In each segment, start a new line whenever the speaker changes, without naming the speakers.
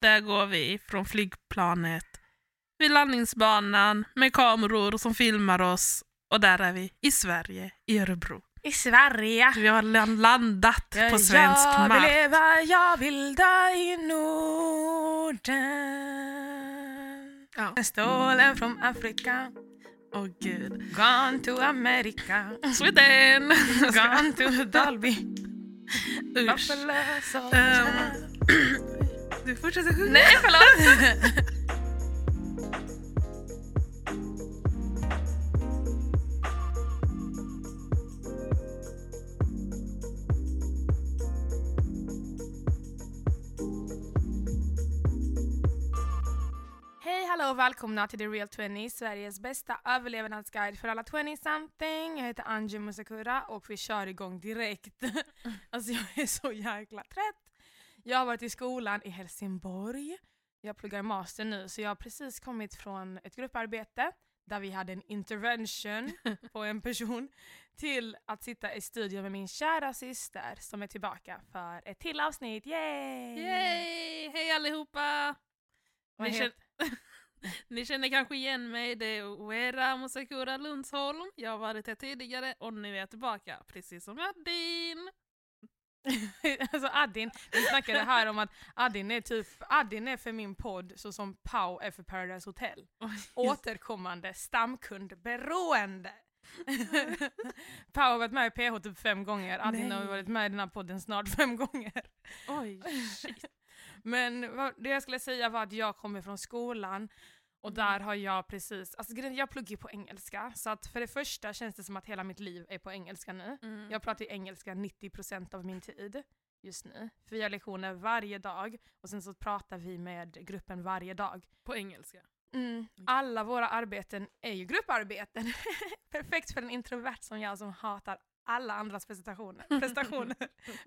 Där går vi från flygplanet vid landningsbanan med kameror som filmar oss och där är vi i Sverige, i Örebro.
I Sverige.
Vi har landat på svensk
jag vill
mark.
leva, jag vill dö i Norden.
Ja.
Stolen från Afrika,
Åh gud.
gone to America.
Sweden!
Gone to Dalby.
Usch. Du fortsätter sjunga.
Nej, förlåt. Hej, hallå och välkomna till The Real 20, Sveriges bästa överlevnadsguide för alla 20-something. Jag heter Anji Musakura och vi kör igång direkt. alltså jag är så jäkla trött. Jag har varit i skolan i Helsingborg. Jag pluggar master nu så jag har precis kommit från ett grupparbete där vi hade en intervention på en person till att sitta i studion med min kära syster som är tillbaka för ett till avsnitt. Yay!
Yay! Hej allihopa! Ni känner, ni känner kanske igen mig, det är Oera Musakura Lundsholm. Jag har varit här tidigare och nu är jag tillbaka, precis som Adin.
alltså Adin, vi snackade här om att Adin är typ, Adin är för min podd så som Pau är för Paradise Hotel. Återkommande stamkundberoende. Pau har varit med i PH typ fem gånger, Adin har
Nej.
varit med i den här podden snart fem gånger.
Oj, shit.
Men vad- det jag skulle säga var att jag kommer från skolan och där har jag precis, alltså jag pluggar ju på engelska så att för det första känns det som att hela mitt liv är på engelska nu.
Mm.
Jag pratar ju engelska 90% av min tid just nu. För vi har lektioner varje dag och sen så pratar vi med gruppen varje dag.
På engelska.
Mm. Alla våra arbeten är ju grupparbeten. Perfekt för en introvert som jag som hatar alla andras prestationer, prestationer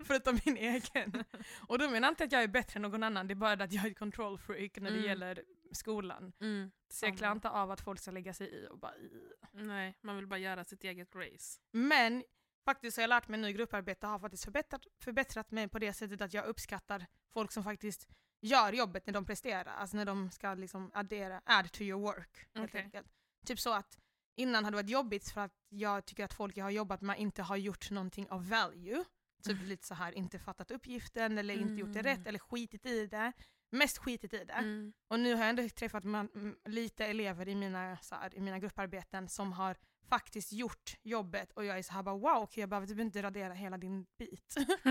förutom min egen. Och då menar jag inte att jag är bättre än någon annan, det är bara att jag är ett control freak när det
Mm.
gäller skolan.
Mm.
Så jag klarar inte av att folk ska lägga sig i och bara i.
Nej, man vill bara göra sitt eget race.
Men faktiskt har jag lärt mig nu grupparbete har faktiskt förbättrat, förbättrat mig på det sättet att jag uppskattar folk som faktiskt gör jobbet när de presterar. Alltså när de ska liksom addera, add to your work. Enkelt. Typ så att innan hade det varit jobbigt för att jag tycker att folk jag har jobbat med inte har gjort någonting av value. Typ lite så här inte fattat uppgiften eller inte gjort det
Mm.
rätt eller skitit i det. Mest skitit i det.
Mm.
Och nu har jag ändå träffat man, lite elever i mina, så här, i mina grupparbeten som har faktiskt gjort jobbet och jag är så här bara wow, okej jag behöver typ inte radera hela din bit.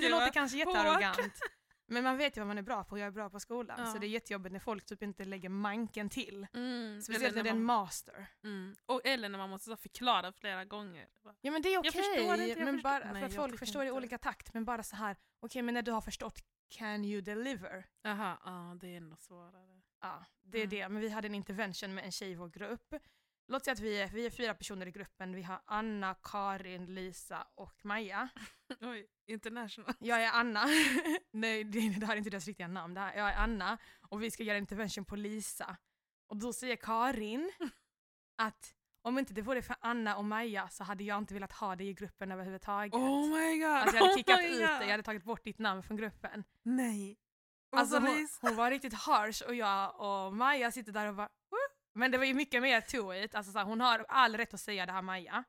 det låter kanske jättearrogant. Men man vet ju vad man är bra på och jag är bra på skolan.
Ja.
Så det är jättejobbigt när folk typ inte lägger manken till.
Mm.
Speciellt
Eller
när det är en master.
mm. och, eller när man måste så förklara flera gånger.
Ja men det är okej. men bara,
Nej,
för att folk förstår i
inte.
olika takt. Men bara så här, okej men när du har förstått, can you deliver?
Jaha, ja det är ändå svårare.
Ja, det är
Mm.
det. Men vi hade en intervention med en tjej i vår grupp. Låt säga att vi är, vi är fyra personer i gruppen. Vi har Anna, Karin, Lisa och Maja.
Oj, international.
Jag är Anna. Nej, det, det här är inte deras riktiga namn. Det här, jag är Anna och vi ska göra intervention på Lisa. Och då säger Karin att om inte det vore för Anna och Maja så hade jag inte velat ha dig i gruppen överhuvudtaget.
Oh my god!
Alltså jag hade
oh
kickat
my
ut dig, jag hade tagit bort ditt namn från gruppen.
Nej.
Alltså hon, hon var riktigt harsh och jag och Maja sitter där och bara "Woo?" Men det var ju mycket mer to it. Alltså, så här, hon har all rätt att säga det här Maja.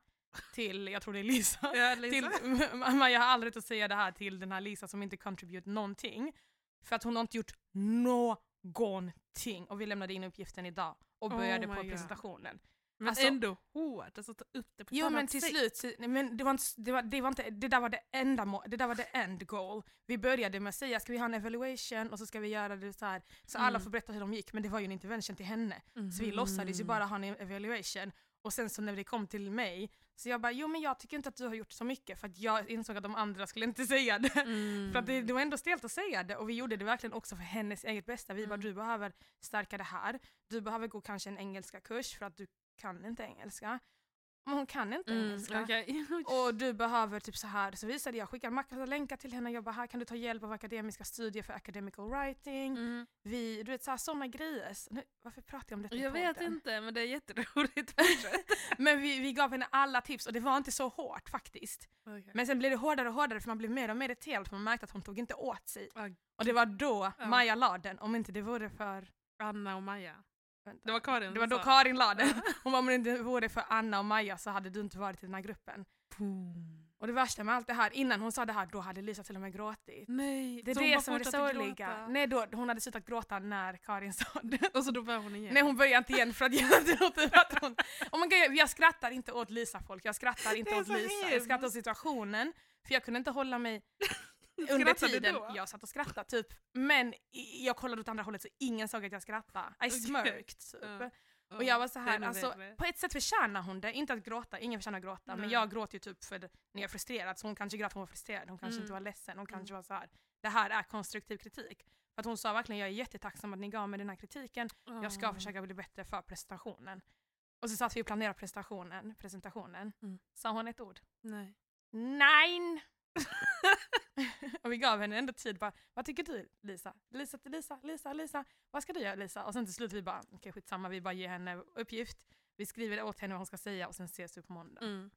Till, jag tror det är Lisa.
ja,
till,
Lisa.
Maja har all rätt att säga det här till den här Lisa som inte contribute någonting. För att hon har inte gjort någonting. Och vi lämnade in uppgiften idag och
Oh
började
my
på
God.
presentationen.
Men
alltså-
ändå hårt, alltså ta upp det på
Jo men till
sätt.
slut, men det var, inte, det, var, det var inte, det där var det enda det där var det end goal. Vi började med att säga, ska vi ha en evaluation och så ska vi göra det så här. Så alla
Mm.
får berätta hur de gick, men det var ju en intervention till henne. Så vi låtsades ju bara ha en evaluation. Och sen så när det kom till mig, så jag bara, jo men jag tycker inte att du har gjort så mycket för att jag insåg att de andra skulle inte säga det.
Mm.
För att det, det var ändå stelt att säga det och vi gjorde det verkligen också för hennes eget bästa. Vi bara,
Mm.
du behöver stärka det här. Du behöver gå kanske en engelska kurs för att du kan inte engelska. Men hon kan inte
Mm,
engelska.
okej.
Och du behöver typ så här, så visade jag, skickade massa länkar till henne, jag bara här kan du ta hjälp av akademiska studier för academical writing.
Mm.
Vi, du vet så här, sådana grejer. Nu, varför pratar jag om detta
Jag vet inte, men det är jätteroligt.
Men vi, vi gav henne alla tips och det var inte så hårt faktiskt.
Okej.
Men sen blev det hårdare och hårdare för man blev mer och mer irriterad för man märkte att hon tog inte åt sig.
Ah,
Och det var då
Ja.
Maja la den, om inte det vore för...
Anna och Maja.
Vänta.
Det var Karin
det var då
sa.
Karin la den. Hon bara, om det inte vore för Anna och Maja så hade du inte varit i den här gruppen.
Boom.
Och det värsta med allt det här, innan hon sa det här, då hade Lisa till och med gråtit.
Nej,
Det är
så
det som är det sorgliga. Nej, då, hon hade slutat gråta när Karin sa det.
Och så då började hon igen.
Nej hon började inte igen för att jag trodde att hon... Oh my God, jag skrattar inte åt Lisa folk, jag skrattar inte åt Lisa. Jag skrattar åt situationen. För jag kunde inte hålla mig under tiden.
då?
Jag satt och skrattade typ. Men jag kollade åt andra hållet så ingen såg att jag skrattade. I
Okej.
smirked typ.
Ja.
Och jag var så här, alltså, på ett sätt förtjänar hon det. Inte att gråta, ingen förtjänar att gråta. Men
Nej.
jag gråter ju typ för det, när jag är frustrerad. Så hon kanske grät för hon var frustrerad. Hon kanske
Mm.
inte var ledsen. Hon kanske
Mm.
var så här. det här är konstruktiv kritik. För att hon sa verkligen, jag är jättetacksam att ni gav mig den här kritiken. Jag ska
Ah.
försöka bli bättre för presentationen. Och så satt vi och planerade presentationen. presentationen.
Mm.
Sa hon ett ord?
Nej.
Nej! och vi gav henne ändå tid. Bara, vad tycker du Lisa? Lisa till Lisa, Lisa, Lisa. Vad ska du göra Lisa? Och sen till slut vi bara, okej okay, skitsamma, vi bara ger henne uppgift. Vi skriver åt henne vad hon ska säga och sen ses vi på måndag.
Mm.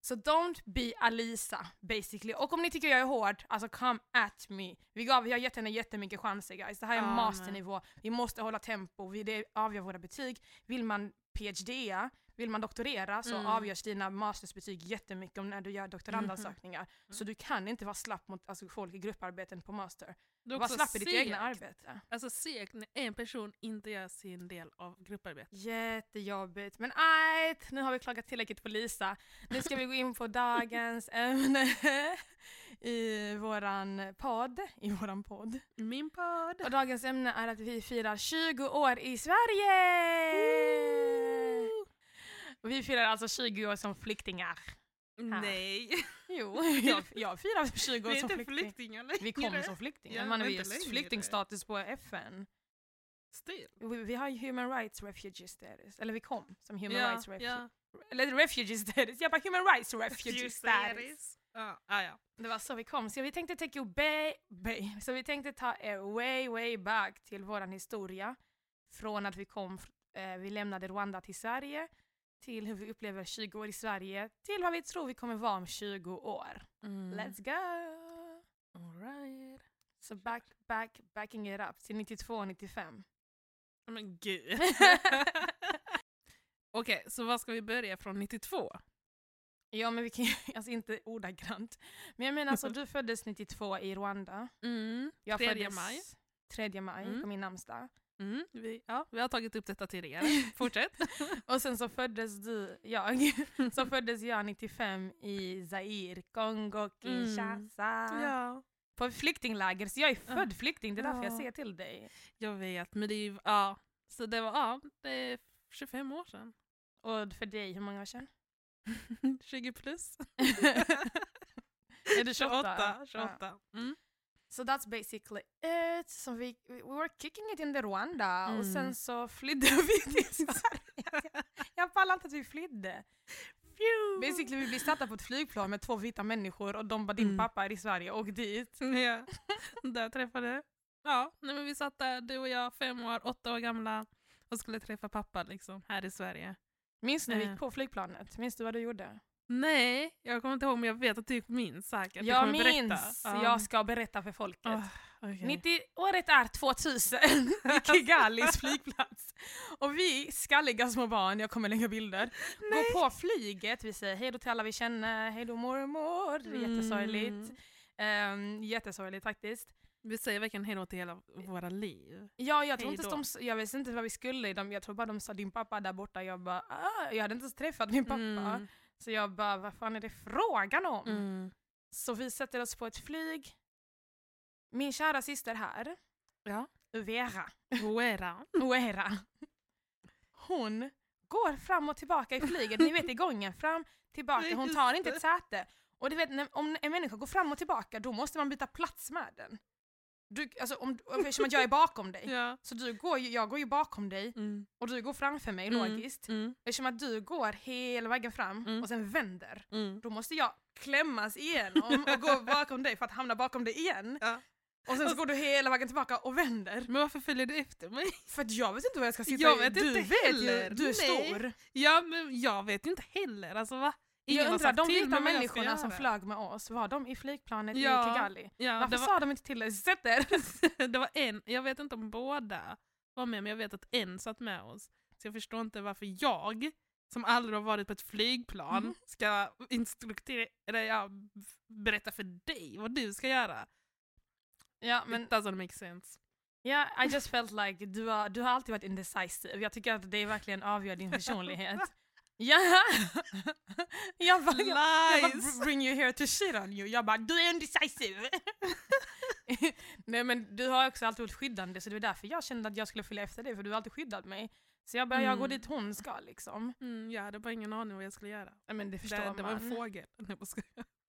Så don't be Alisa basically. Och om ni tycker jag är hård, alltså come at me. Vi, gav, vi har gett henne jättemycket chanser guys. Det här är
Ja,
masternivå. Vi måste hålla tempo, vi, det avgör våra betyg. Vill man PhD, vill man doktorera så
Mm.
avgörs dina mastersbetyg jättemycket om när du gör doktorandansökningar. Så du kan inte vara slapp mot alltså, folk i grupparbeten på master.
Du
Var slapp i ditt egna arbete.
Alltså segt när en person inte gör sin del av grupparbetet.
Jättejobbigt. Men ajt, nu har vi klagat tillräckligt på Lisa. Nu ska vi gå in på dagens ämne i våran podd. I våran podd.
Min podd.
Och dagens ämne är att vi firar 20 år i Sverige! Och vi firar alltså 20 år som flyktingar.
Nej.
Jo, jag, jag firar 20
Vi
år som flykting.
flyktingar längre.
Vi kom som flyktingar.
Ja,
Man har ju flyktingstatus på FN.
Still.
Vi, vi har ju human rights refugee status. Eller vi kom som human
ja,
rights refugee.
ja.
Eller refugee status. Jag bara human rights refugee status.
Ja, ja.
Det var så vi kom. Så vi tänkte take you bay, bay. Så vi tänkte ta er way, way back till våran historia. Från att vi kom, eh, vi lämnade Rwanda till Sverige, till hur vi upplever 20 år i Sverige, till vad vi tror vi kommer vara om 20 år.
Mm.
Let's go!
All right.
Så back, back, backing it up till 92, 95.
Men gud. Okej, så vad ska vi börja från 92?
Ja men vi kan ju- alltså inte ordagrant. Men jag menar alltså du föddes 92 i Rwanda.
Mm.
Jag
3
föddes
maj.
3 maj
Mm.
på min namnsdag.
Mm. Vi, ja, vi har tagit upp detta tidigare. Fortsätt.
Och sen så föddes du, jag, så föddes jag 95 i Zaire, Kongo, Kinshasa.
ja,
På flyktingläger, så jag är född flykting, det är därför jag
Ja.
säger till dig.
jag vet. Men det är ju, ja. Så det var, ja, det är 25 år sedan.
Och för dig, hur många år sedan?
20 plus.
är du 28?
28. 28. Mm.
So that's basically it. So we, we were kicking it in the Rwanda och
Mm.
sen så flydde vi till Sverige. jag pallar inte att vi flydde. Basically vi blev satta på ett flygplan med två vita människor och de bara din
Mm.
pappa är i Sverige, åk dit.
Ja, där träffade Ja, nej, men vi satt där, du och jag, fem år, åtta år gamla och skulle träffa pappa liksom, här i Sverige.
Minns du när vi
Eh.
gick på flygplanet? Minns du vad du gjorde?
Nej, jag kommer inte ihåg men jag vet att du minns säkert. Du
Jag
kommer
minns!
Berätta. Ja.
Jag ska berätta för folket.
Ah, okej.
90, året är 2000, vid Kigalis flygplats. Och vi, skalliga små barn, jag kommer lägga bilder, går på flyget, vi säger hej då till alla vi känner, hej då mormor, det är jättesorgligt.
Mm.
Um, jättesorgligt faktiskt.
Vi säger verkligen hejdå till hela våra liv.
Ja, jag tror
Hej
inte
då.
de, jag visste inte vad vi skulle i dem, jag tror bara de sa din pappa är där borta, jag bara ah, jag hade inte ens träffat min pappa.
Mm.
Så jag bara, vad fan är det frågan om?
Mm.
Så vi sätter oss på ett flyg. Min kära syster här,
Ja.
Uvera,
Uera.
Uera, hon går fram och tillbaka i flyget, ni vet i gången, fram, tillbaka, hon tar inte ett säte. Och du vet, om en människa går fram och tillbaka, då måste man byta plats med den. Du, alltså, om, om- eftersom att jag är bakom dig,
Ja.
så du går, jag går ju bakom dig
Mm.
och du går framför mig
Mm.
logiskt.
Mm.
Eftersom att du går hela vägen fram
Mm.
och sen vänder,
Mm.
då måste jag klämmas igenom och gå bakom dig för att hamna bakom dig igen.
Ja.
Och sen så går du hela vägen tillbaka och vänder.
Men varför följer du efter mig?
För att jag vet inte var jag ska sitta.
Jag vet
du
inte
vet
heller.
ju, du är
Nej.
stor.
Ja, men jag vet inte heller. Alltså, va? Ingen
jag undrar, de vita människorna som flög med oss, var de i flygplanet
Ja.
i Kigali?
Ja,
Varför
var,
sa de inte till dig, sätt er?
det var en, jag vet inte om båda var med, men jag vet att en satt med oss. Så jag förstår inte varför jag, som aldrig har varit på ett flygplan,
Mhm.
ska instruktera, eller ja, berätta för dig vad du ska göra.
Ja, men
It doesn't make sense.
ja, I just felt like du har, du har alltid varit indecisive. Jag tycker att det verkligen avgör din personlighet. Ja! jag bara, jag, jag bara bring you here to shit on you. Jag bara, du är indecisive! Nej men du har också alltid varit skyddande så det var därför jag kände att jag skulle följa efter dig för du har alltid skyddat mig. Så jag bara, jag går
Mm.
dit hon ska liksom.
Mm, jag hade bara ingen aning vad jag skulle göra.
Men det förstår
Det, det var
man.
en fågel. Nej.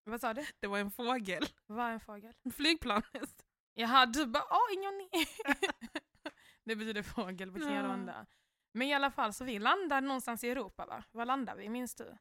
Vad sa du?
Det var en fågel.
Vad är en fågel?
Flygplanet.
Jaha, du bara åh ingen Det betyder fågel på
Ja.
Men i alla fall, så vi landar någonstans i Europa va? Var landar vi, minns du?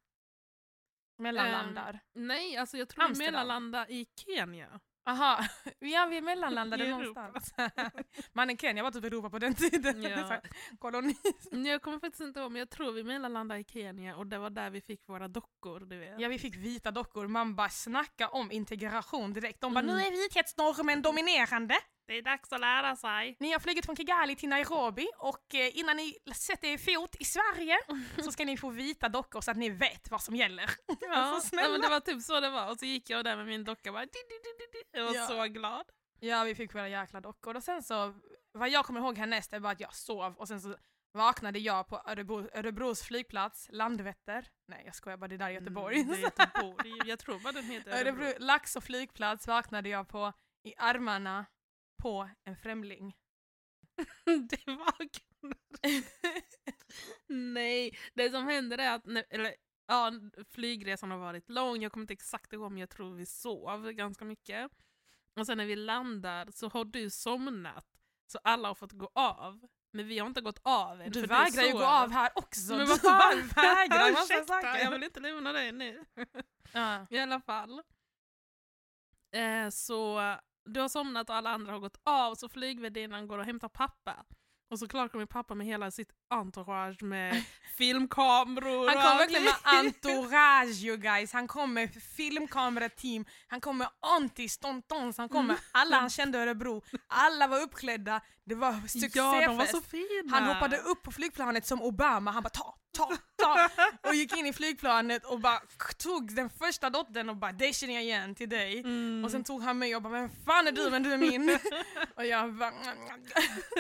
Mellanlandar.
Nej, alltså jag tror vi
Amsterdam.
mellanlandade i Kenya.
Aha, ja vi mellanlandade någonstans. Mannen Kenya var typ Europa på den tiden.
Ja.
Koloni.
Jag kommer faktiskt inte ihåg, men jag tror vi mellanlandade i Kenya och det var där vi fick våra dockor, du vet.
Ja vi fick vita dockor, man bara snacka om integration direkt. De bara
Mm.
nu är vithetsnormen dominerande.
Det är dags att lära sig.
Ni har flugit från Kigali till Nairobi och eh, innan ni sätter er fot i Sverige så ska ni få vita dockor så att ni vet vad som gäller.
Ja, men det var typ så det var. Och så gick jag där med min docka och bara... Di, di, di, di, di. Jag var
Ja.
så glad.
Ja, vi fick våra jäkla dockor och sen så, vad jag kommer ihåg härnäst är bara att jag sov och sen så vaknade jag på Örebro, Örebros flygplats, Landvetter. Nej jag skojar bara, det där är Göteborg.
Mm, det är Göteborg. Jag tror bara den heter Örebro.
Örebro, Lax och flygplats vaknade jag på i armarna på en främling.
det var Nej, det som händer är att... Eller, ja, flygresan har varit lång, jag kommer inte exakt ihåg men jag tror vi sov ganska mycket. Och sen när vi landar så har du somnat, så alla har fått gå av. Men vi har inte gått av än.
Du vägrar ju gå av här också.
Men vad fan?
vägrar massa saker.
jag vill inte lämna dig nu.
Ja.
I alla fall. Eh, så du har somnat och alla andra har gått av, så flygvärdinnan går och hämtar pappa. Och så klart kommer pappa med hela sitt entourage med filmkameror
Han kom verkligen med entourage you guys, han kom med filmkamerateam, han kom med aunties, tontons, han kom med alla han kände i Örebro. Alla var uppklädda, det var succéfest.
Ja, de var så fina.
Han hoppade upp på flygplanet som Obama, han bara ta, ta, ta och gick in i flygplanet och bara tog den första dottern och bara det känner jag igen till dig.
Mm.
Och sen tog han mig och bara vem fan är du men du är min. och jag bara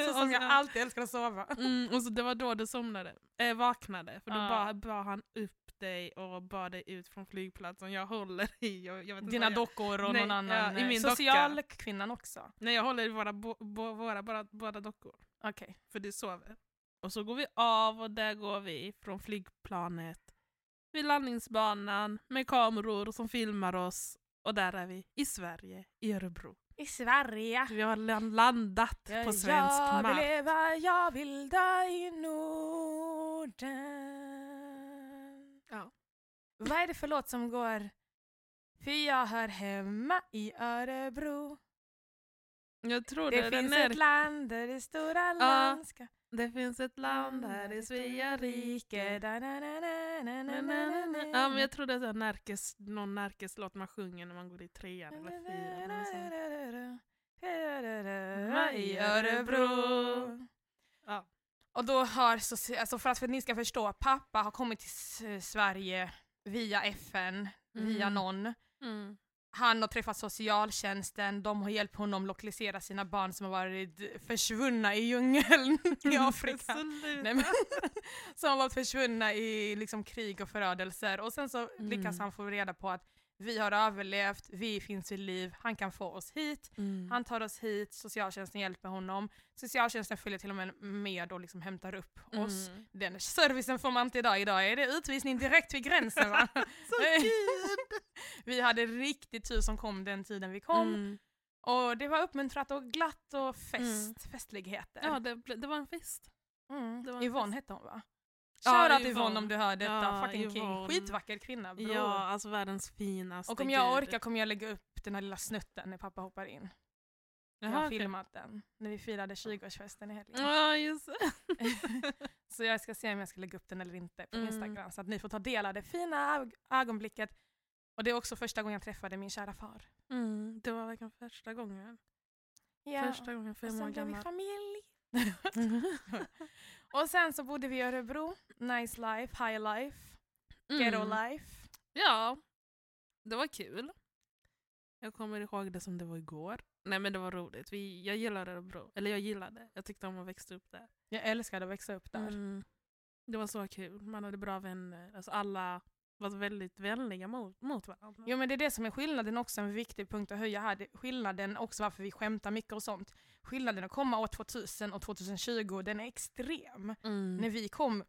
så som jag alltid älskar att sova.
Mm, och så det var då du somnade, äh, vaknade, för då
Ja.
bara bar han upp dig och bar dig ut från flygplatsen. Jag håller i, jag, jag vet inte
Dina
jag,
dockor och
Nej,
någon annan.
ja, i
eh,
min
Socialkvinnan också.
Nej, jag håller i våra, bo, bo, våra bara, båda dockor.
Okej.
för du sover. Och så går vi av och där går vi från flygplanet vid landningsbanan med kameror som filmar oss och där är vi i Sverige, i Örebro.
I Sverige.
Vi har lan- landat på svensk
jag vill
mark.
leva, jag vill dö i Norden.
Ja.
Vad är det för låt som går? För jag hör hemma i Örebro.
Jag tror
Det
det,
finns
är,
ett land där det stora landskap.
det finns ett land här i Svea rike. Ja, men jag tror det är så närkes, någon närkeslåt man sjunger när man går i trean eller fyran.
i Örebro.
Ja.
Och då har, alltså för att för att ni ska förstå, pappa har kommit till Sverige via FN, via
Mm.
någon.
Mm.
Han har träffat socialtjänsten, de har hjälpt honom lokalisera sina barn som har varit försvunna i djungeln i Afrika.
Absolut.
Nej, men, som har varit försvunna i liksom, krig och förödelser. Och sen så lyckas
Mm.
han få reda på att vi har överlevt, vi finns vid liv, han kan få oss hit.
Mm.
Han tar oss hit, socialtjänsten hjälper honom. Socialtjänsten följer till och med med och liksom hämtar upp oss.
Mm.
Den servicen får man inte idag. Idag är det utvisning direkt vid gränsen va?
Så kul!
vi hade riktigt tur som kom den tiden vi kom.
Mm.
Och det var uppmuntrat och glatt och fest, festligheter.
Ja, det, det var en fest.
Mm. Yvonne hette hon va?
Ja,
Shoutout
Yvonne.
Yvonne om du hör detta,
Ja,
fucking king.
Yvonne.
Skitvacker kvinna bror.
Ja, alltså världens finaste.
och om jag
gud.
orkar kommer jag lägga upp den här lilla snutten när pappa hoppar in. Jag har
okej.
filmat den när vi firade 20-årsfesten i helgen.
Ja, just
så jag ska se om jag ska lägga upp den eller inte på
Mm.
Instagram så att ni får ta del av det fina ög- ögonblicket. Och det är också första gången jag träffade min kära far.
Mm, det var verkligen första gången.
Ja.
Första gången
och
fem år
sen blev vi
gammal.
familj. och sen så bodde vi i Örebro. Nice life, high life, ghetto
Mm.
life.
Ja, det var kul. Jag kommer ihåg det som det var igår. Nej men det var roligt. Vi, jag gillade Örebro. Eller jag gillade. Jag tyckte om att växa upp där.
Jag älskade att växa upp där.
Mm. Det var så kul. Man hade bra vänner. Alltså alla var väldigt vänliga mot, mot varandra.
Jo men det är det som är skillnaden också, en viktig punkt att höja här. Det- Skillnaden också varför vi skämtar mycket och sånt. Skillnaden att komma år 2000 och 2020, den är extrem.
Mm.
När vi kom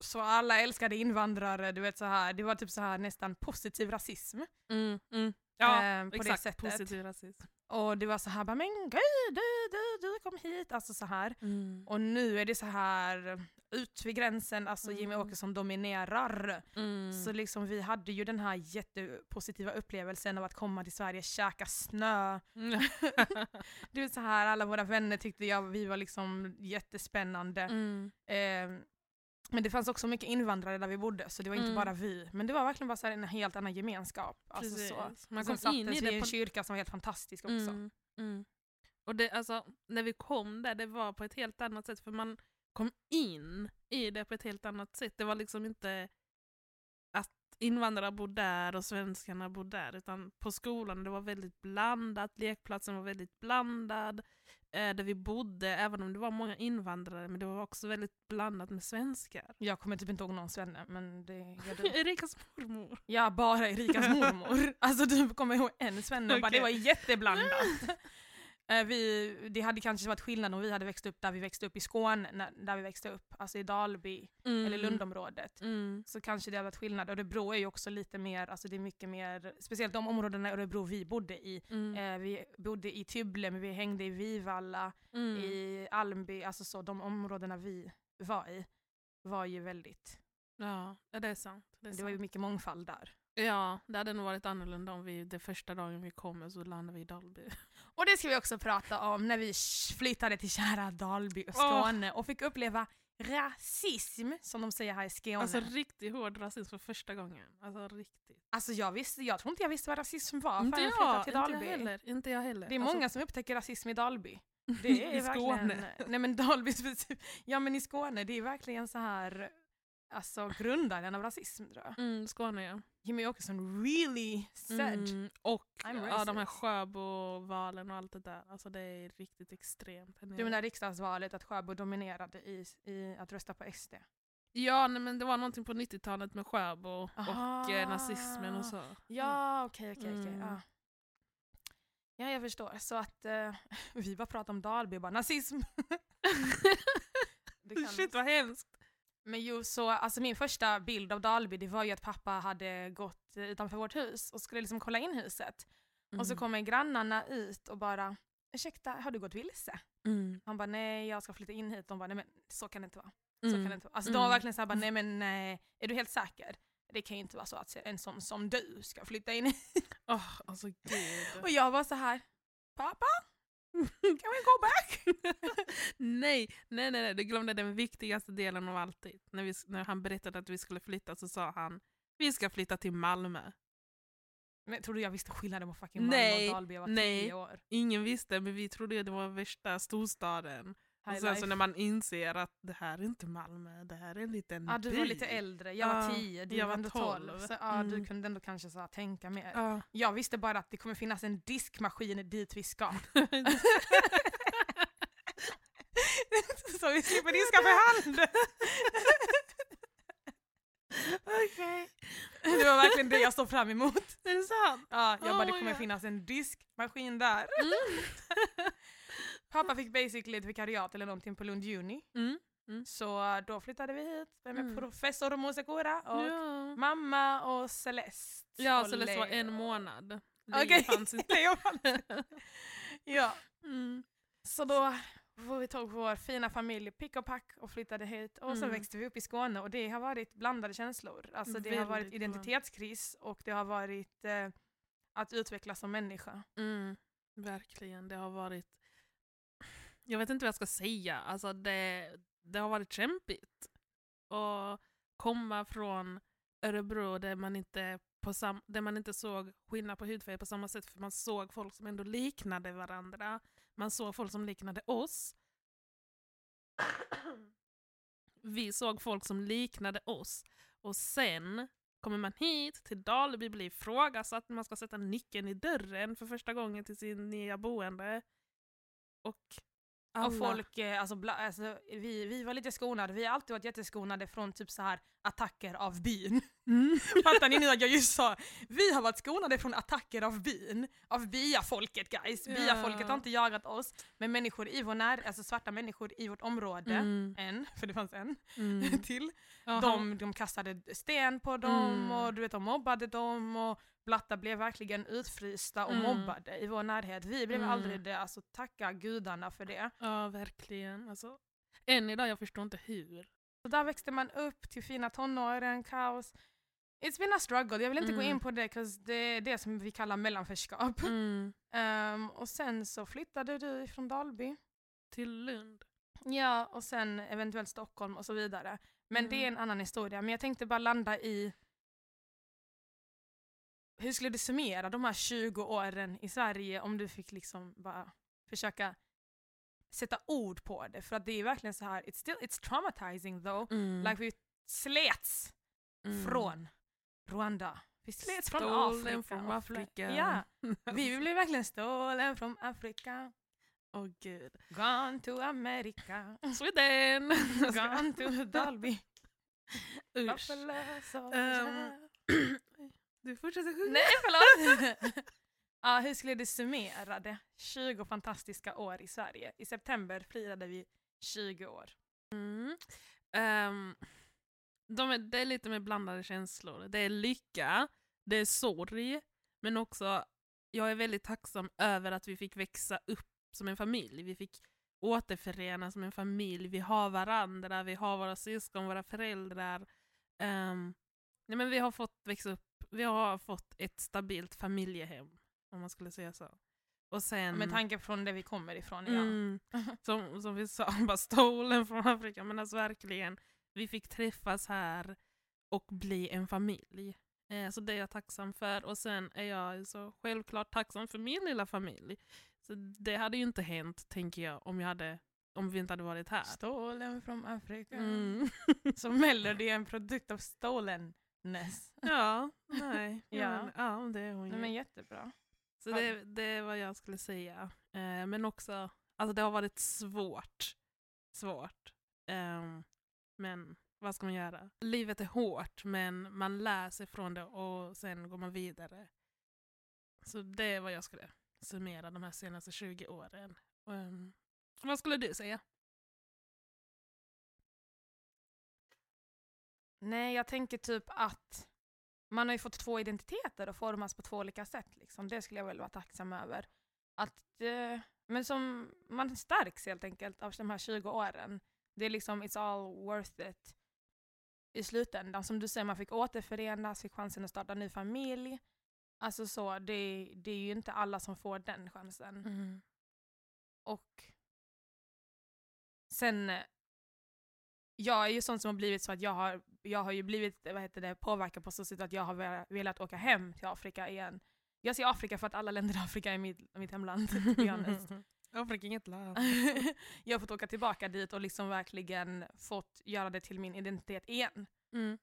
så alla älskade invandrare, du vet så här. det var typ så här nästan positiv rasism.
Mm. Mm. Ja,
eh, på
exakt.
det sättet.
Positiv rasism.
Och det var så här, bara, men gud, du, du, du kom hit, alltså så här.
Mm.
Och nu är det så här, ut vid gränsen, alltså Jimmy
Mm.
Åkesson dominerar.
Mm.
Så liksom vi hade ju den här jättepositiva upplevelsen av att komma till Sverige, käka snö. Du vet så här, alla våra vänner tyckte jag vi var liksom jättespännande.
mm.
Eh, men det fanns också mycket invandrare där vi bodde, så det var inte
Mm.
bara vi. Men det var verkligen bara så en helt annan gemenskap. Alltså så.
Man
Och sen
kom in i det
en
på
kyrka som var helt fantastisk också.
Mm, mm. Och det, alltså, när vi kom där, det var på ett helt annat sätt. För man kom in i det på ett helt annat sätt. Det var liksom inte att invandrare bor där och svenskarna bor där. Utan på skolan det var väldigt blandat. Lekplatsen var väldigt blandad. Eh, där vi bodde, även om det var många invandrare, men det var också väldigt blandat med svenskar.
Jag kommer typ inte ihåg någons vänner, men det gör du.
Erikas mormor.
Ja, bara Erikas mormor. Alltså du kommer ihåg en svenne och bara, det var jätteblandat. Eh, vi, det hade kanske varit skillnad om vi hade växt upp där vi växte upp i Skåne, där vi växte upp, alltså i Dalby
Mm.
eller Lundområdet.
Mm.
Så kanske det hade varit skillnad. Örebro är ju också lite mer, alltså det är mycket mer, speciellt de områdena i Örebro vi bodde i.
Mm.
Eh, vi bodde i Tybble, men vi hängde i Vivalla,
Mm.
i Almby, alltså så de områdena vi var i var ju väldigt,
Ja, det är sant. Det är
det var ju mycket mångfald där.
Ja, det hade nog varit annorlunda om vi det första dagen vi kommer så landade vi i Dalby.
Och det ska vi också prata om när vi flyttade till kära Dalby och. Skåne och fick uppleva rasism, som de säger här i Skåne.
Alltså
Alltså,
riktigt hård rasism för första gången. Alltså riktigt.
jag, visste, jag tror inte jag visste vad rasism var
Inte
förrän jag flyttade till
inte jag
Dalby.
heller. Inte jag heller.
Det är
Alltså,
många som upptäcker rasism i Dalby. Det är
I
verkligen,
Skåne.
Nej men Dalby specifikt. Ja men i Skåne, det är verkligen så här, alltså grundaren av rasism tror jag.
Mm, Skåne ja.
Jimmy Åkesson really said.
Mm, och ja, de här. Sjöbo-valen och allt det där. Alltså det är riktigt extremt.
Du menar riksdagsvalet, att Sjöbo dominerade i, i att rösta på SD?
Ja, nej, men det var någonting på 90-talet med Sjöbo och
Aha.
eh, nazismen och så.
Ja, okej, okej, okej.
Mm.
Ja. Ja, jag förstår. Så att eh, vi bara pratar om Dalby och bara nazism. Det kan-
Shit vad hemskt.
Men jo, så alltså min första bild av Dalby det var ju att pappa hade gått eh, utanför vårt hus och skulle liksom kolla in huset. Och så
Mm.
kommer grannarna ut och bara ursäkta, har du gått vilse?
Mm.
Han bara nej, jag ska flytta in hit. De bara nej men så kan det inte vara. Så
Mm.
kan det inte vara. Alltså de var
Mm.
verkligen såhär, nej men nej, är du helt säker? Det kan ju inte vara så att en sån som du ska flytta in hit.
Åh, alltså gud.
Och jag var så här, pappa? Can we go back?
nej, nej, nej, nej, du glömde den viktigaste delen av alltid. När, vi, när han berättade att vi skulle flytta så sa han vi ska flytta till Malmö.
Men tror du jag visste skillnaden på fucking Malmö
Nej,
och Dalby? Jag var
nej.
tio år.
Ingen visste, men vi trodde att det var värsta storstaden. Och
High
sen så
life.
när man inser att det här är inte Malmö, det här är en liten
Ja, du var
by.
lite äldre, jag var
Ja,
tio, du
jag
var
var
ändå tolv.
tolv.
Så, ja, Du
Mm.
kunde ändå kanske så här, tänka mer.
Ja.
Jag visste bara att det kommer finnas en diskmaskin dit vi ska. så vi slipper diska för hand.
Okej.
Det var verkligen det jag såg fram emot.
Är det sant?
Ja, jag
Oh
bara, det kommer
God.
finnas en diskmaskin där.
Mm.
Pappa fick basically ett vikariat eller någonting på Lund Uni.
Mm.
Så då flyttade vi hit med
Mm.
professor Mosekura och
Ja.
mamma och Celeste.
Ja,
och
Celeste var
Leo.
en månad.
Okej.
fanns inte.
Ja,
Mm.
så då får vi tog vår fina familj pick och pack och flyttade hit och så
Mm.
växte vi upp i Skåne och det har varit blandade känslor. Alltså det har varit
Väldigt
identitetskris och det har varit eh, att utvecklas som människa.
Mm, verkligen, det har varit... Jag vet inte vad jag ska säga. Alltså det, det har varit kämpigt. Och komma från Örebro där man inte, på sam, där man inte såg skillnad på hudfärg på samma sätt, för man såg folk som ändå liknade varandra. Man såg folk som liknade oss. Vi såg folk som liknade oss. Och sen kommer man hit till Dalby, blir ifrågasatt när man ska sätta nyckeln i dörren för första gången till sin nya boende. Och alla...
Och folk, eh, alltså, bla, alltså, vi, vi var lite skonade, vi har alltid varit jätteskonade från typ så här attacker av byn.
Mm.
Fattar ni nu att jag just sa vi har varit skonade från attacker av byn, av byafolket guys.
Ja.
Byafolket har inte jagat oss, men människor i vår när, alltså svarta människor i vårt område,
Mm.
en, för det fanns en
Mm.
till, de, de kastade sten på dem
Mm.
och du vet, de mobbade dem och Blatta blev verkligen utfrysta och
Mm.
mobbade i vår närhet. Vi blev
Mm.
aldrig det, alltså tacka gudarna för det.
Ja, verkligen. Alltså, än idag, jag förstår inte hur.
Så där växte man upp till fina tonåren, kaos. It's been a struggle, jag vill inte gå
Mm.
in på det, 'cause det är det som vi kallar mellanförskap.
Mm.
Ehm, och sen så flyttade du från Dalby.
Till Lund.
Ja, och sen eventuellt Stockholm och så vidare. Men
Mm.
det är en annan historia. Men jag tänkte bara landa i hur skulle du summera de här 20 åren i Sverige om du fick liksom bara försöka sätta ord på det? För att det är verkligen så här, it's still it's traumatizing though.
Mm.
Like vi slets
Mm.
från Rwanda. Vi slets från Afrika.
från Afrika.
Ja, vi blev verkligen stolen från Afrika.
Åh gud.
Gone to America.
Sweden!
Gone to Dalby.
Usch. Ehm, Du fortsätter sjunga.
Nej, förlåt! Ja, hur skulle du summera det? 20 fantastiska år i Sverige. I september firade vi 20 år.
Mm. Um, de är, det är lite med blandade känslor. Det är lycka, det är sorg, men också jag är väldigt tacksam över att vi fick växa upp som en familj. Vi fick återförenas som en familj. Vi har varandra, vi har våra syskon, våra föräldrar. Um, nej men vi har fått växa upp, vi har fått ett stabilt familjehem, om man skulle säga så. Och sen,
Med tanke från det vi kommer ifrån, ja.
Mm. Som, som vi sa, bara stolen från Afrika. Men alltså verkligen, vi fick träffas här och bli en familj. Eh, så det är jag tacksam för. Och sen är jag så självklart tacksam för min lilla familj. Så det hade ju inte hänt, tänker jag, om, jag hade, om vi inte hade varit här.
Stolen från Afrika.
Mm.
Så Melody är en produkt av stolenness.
ja, nej.
Ja.
Men, ja, det är hon ju.
men jättebra.
Så det, det är vad jag skulle säga. Eh, men också, alltså det har varit svårt. Svårt. Ehm, men vad ska man göra? Livet är hårt men man lär sig från det och sen går man vidare. Så det är vad jag skulle summera de här senaste 20 åren. Ehm, vad skulle du säga?
Nej, jag tänker typ att man har ju fått två identiteter och formas på två olika sätt. Liksom. Det skulle jag väl vara tacksam över. Att, eh, men som man stärks helt enkelt av de här 20 åren. Det är liksom, it's all worth it i slutändan. Som du säger, man fick återförenas, fick chansen att starta en ny familj. Alltså så, det, det är ju inte alla som får den chansen. Och sen, eh, jag är ju sån som har blivit så att jag har, jag har ju blivit vad heter det, påverkad på så sätt att jag har velat, åka hem till Afrika igen. Jag ser Afrika för att alla länder i Afrika är mitt, mitt hemland, to be honest.
Afrika är inget land.
jag har fått åka tillbaka dit och liksom verkligen fått göra det till min identitet igen.
Mm.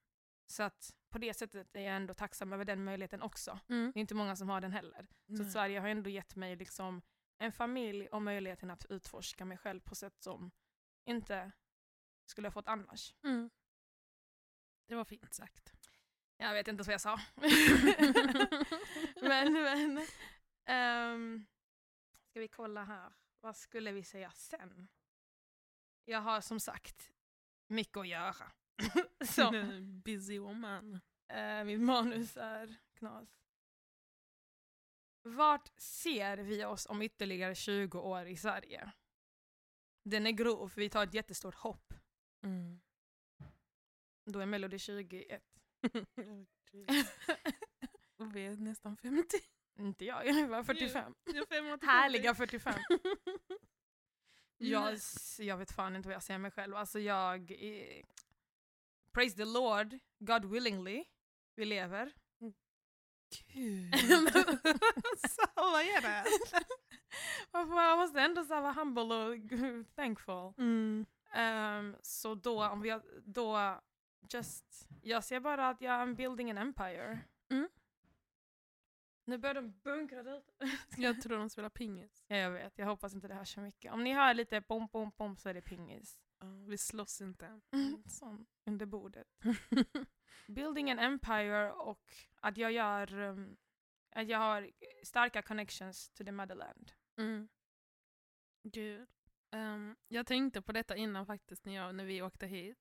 Så att på det sättet är jag ändå tacksam över den möjligheten också.
Mm.
Det är inte många som har den heller. Så
Nej.
att Sverige har ändå gett mig liksom en familj och möjligheten att utforska mig själv på sätt som inte skulle ha fått annars.
Mm. Det var fint sagt.
Jag vet inte vad jag sa. men, men. ehm, ska vi kolla här. Vad skulle vi säga sen? Jag har som sagt mycket att göra. Så,
Busy woman.
eh, mitt manus är knas. Vart ser vi oss om ytterligare 20 år i Sverige? Den är grov, för vi tar ett jättestort hopp.
Mm.
Då är Melody 21.
Och vi är nästan 50.
Inte jag, jag är bara 45.
Jag är 85.
Härliga 45. Jag, jag vet fan inte vad jag säger mig själv. Alltså jag... Eh, praise the Lord, God willingly. Vi lever.
Gud. Så, vad är det?
Jag måste ändå så vara humble och thankful.
Mm.
Ehm, så då, om vi då, just, jag ser bara att jag är building an empire.
Mm.
Nu börjar de bunkra ute.
Jag tror de spelar pingis.
Ja, jag vet, jag hoppas inte det hörs så mycket. Om ni hör lite pom pom pom så är det pingis.
Ja, vi slåss inte.
Sån, under bordet. Building an empire och att jag gör, um, att jag har starka connections to the motherland.
Mm. Gud. Ehm, jag tänkte på detta innan faktiskt när, jag, när vi åkte hit.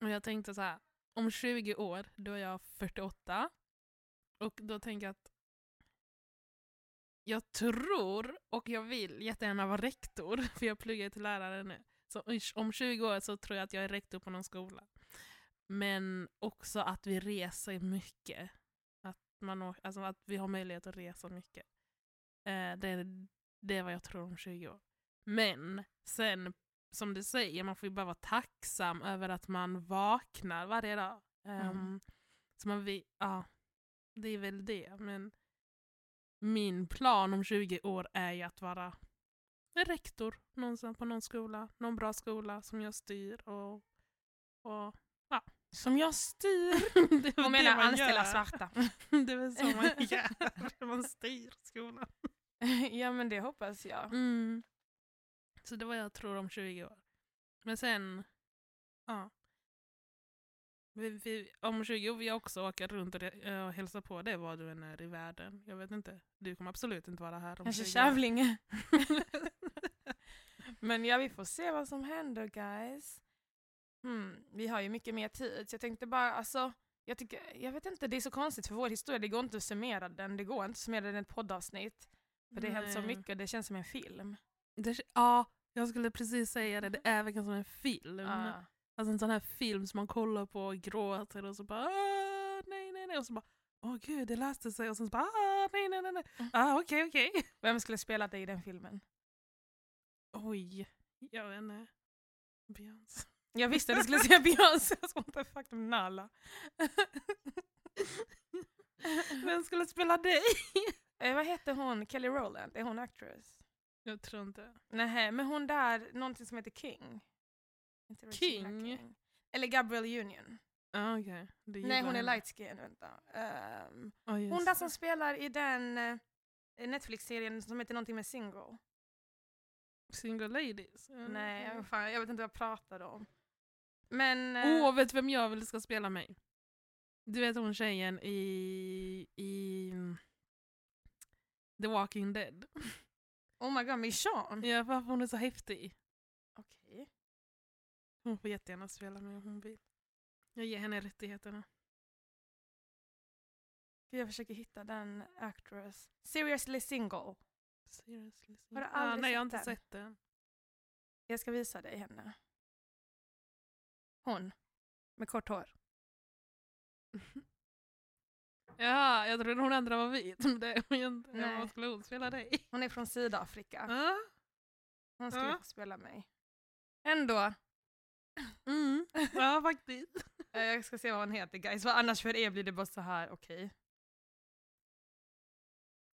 Och jag tänkte så här, om 20 år då är jag 48. Och då tänker jag att jag tror och jag vill jättegärna vara rektor, för jag pluggar till lärare nu. Så om 20 år så tror jag att jag är rektor på någon skola. Men också att vi reser mycket. Att, man, alltså att vi har möjlighet att resa mycket. Eh, det, det är vad jag tror om 20 år. Men sen, som du säger, man får ju bara vara tacksam över att man vaknar varje dag. Ehm,
Mm.
Så man vill, ja, det är väl det. Men min plan om 20 år är ju att vara rektor någonstans på någon skola, någon bra skola som jag styr och, och
Som jag styr!
det är väl
Hon menar
man
anställa
gör.
svarta.
Det är väl så man gör, man styr skolan.
ja men det hoppas jag.
Mm. Så det var jag tror om 20 år. Men sen, ja. Vi, vi, om 20 år vill jag också åka runt och, eh, och hälsa på det var du än är i världen. Jag vet inte, du kommer absolut inte vara här om
Kanske
20 år.
Kävlinge. men ja, vi får se vad som händer guys. Hmm, vi har ju mycket mer tid, så jag tänkte bara, alltså, jag, tycker, jag vet inte, det är så konstigt för vår historia, det går inte att summera den, det går inte att summera den i ett poddavsnitt. För det har hänt så mycket, det känns som en film.
Det, ja, jag skulle precis säga det. Det är verkligen som en film.
Ah.
Alltså en sån här film som man kollar på och gråter och så bara "Ah, nej, nej, nej. Och så bara åh gud, det löste sig. Och sen så bara ah, nej, nej, nej, nej.
Mm.
Ah, okej, okej.
Vem skulle spela dig i den filmen?
Oj, jag vet inte. Beyoncé.
Jag visste att du skulle säga Beyoncé, jag ska inte faktum Nala.
Vem skulle spela dig?
eh, vad heter hon, Kelly Rowland, är hon actress?
Jag tror inte.
Nej, men hon där, någonting som heter King. Inte Regina
King?
Eller Gabrielle Union.
Ah. Du
Nej, hon är
henne.
light skin, vänta.
Ja, just
hon där som spelar i den eh, Netflix-serien som heter någonting med single.
Single ladies. Ja.
Nej, fan, jag vet inte vad jag pratade om. Men...
Åh,
eh,
vet du vem jag vill ska spela mig? Du vet hon tjejen i, i The Walking Dead.
oh my god, Michonne!
Ja, varför hon är så häftig.
Okej.
Hon får jättegärna spela mig om hon vill. Jag ger henne rättigheterna.
Jag försöker hitta den actress. Seriously single.
Seriously.
Har du
Ah,
aldrig
nej, jag har inte
den?
sett den.
Jag ska visa dig henne. Hon. Med kort hår.
Ja, jag trodde hon andra var vit. Men det är hon ju inte.
Nej.
Vad skulle hon spela dig?
Hon är från Sydafrika.
Ja.
Hon skulle
Ja.
få spela mig. Ändå.
Mm. ja, faktiskt.
Jag ska se vad hon heter guys, för annars för er blir det bara så här, okej.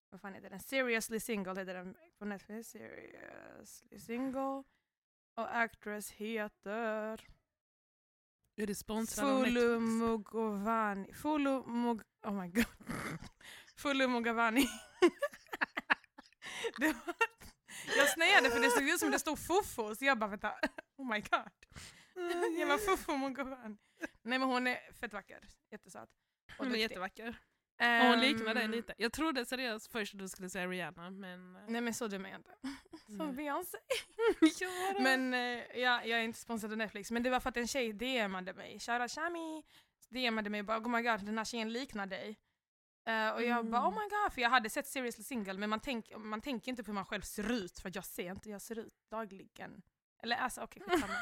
Vad fan heter den? Seriously single heter den på Netflix. Seriously single. Och actress heter
Är du sponsrad av
Fulu
Netflix?
Mugovani. Fulu Mug... Oh my god. Fulu var... Jag snäade för det såg ut som det stod fofo, så jag bara vänta, oh my god. Jag var fofo Mugavani. Nej men hon är fett vacker, jättesöt. Och
Hon är
duktig.
jättevacker. Och hon liknar dig
Ehm,
lite. Jag trodde seriöst först att du skulle säga Rihanna, men... eh,
Nej men så dum är jag inte. Som. Beyoncé.
ja.
Men eh, ja, jag är inte sponsrad av Netflix, men det var för att en tjej DMade mig. Shoutout Shami! DMade mig och bara oh my god den här tjejen liknar dig. Eh, och jag bara oh
Mm.
my god, för jag hade sett Seriously Single men man, tänk, man tänker inte på hur man själv ser ut för jag ser inte hur jag ser ut dagligen. Eller alltså okej, skitsamma.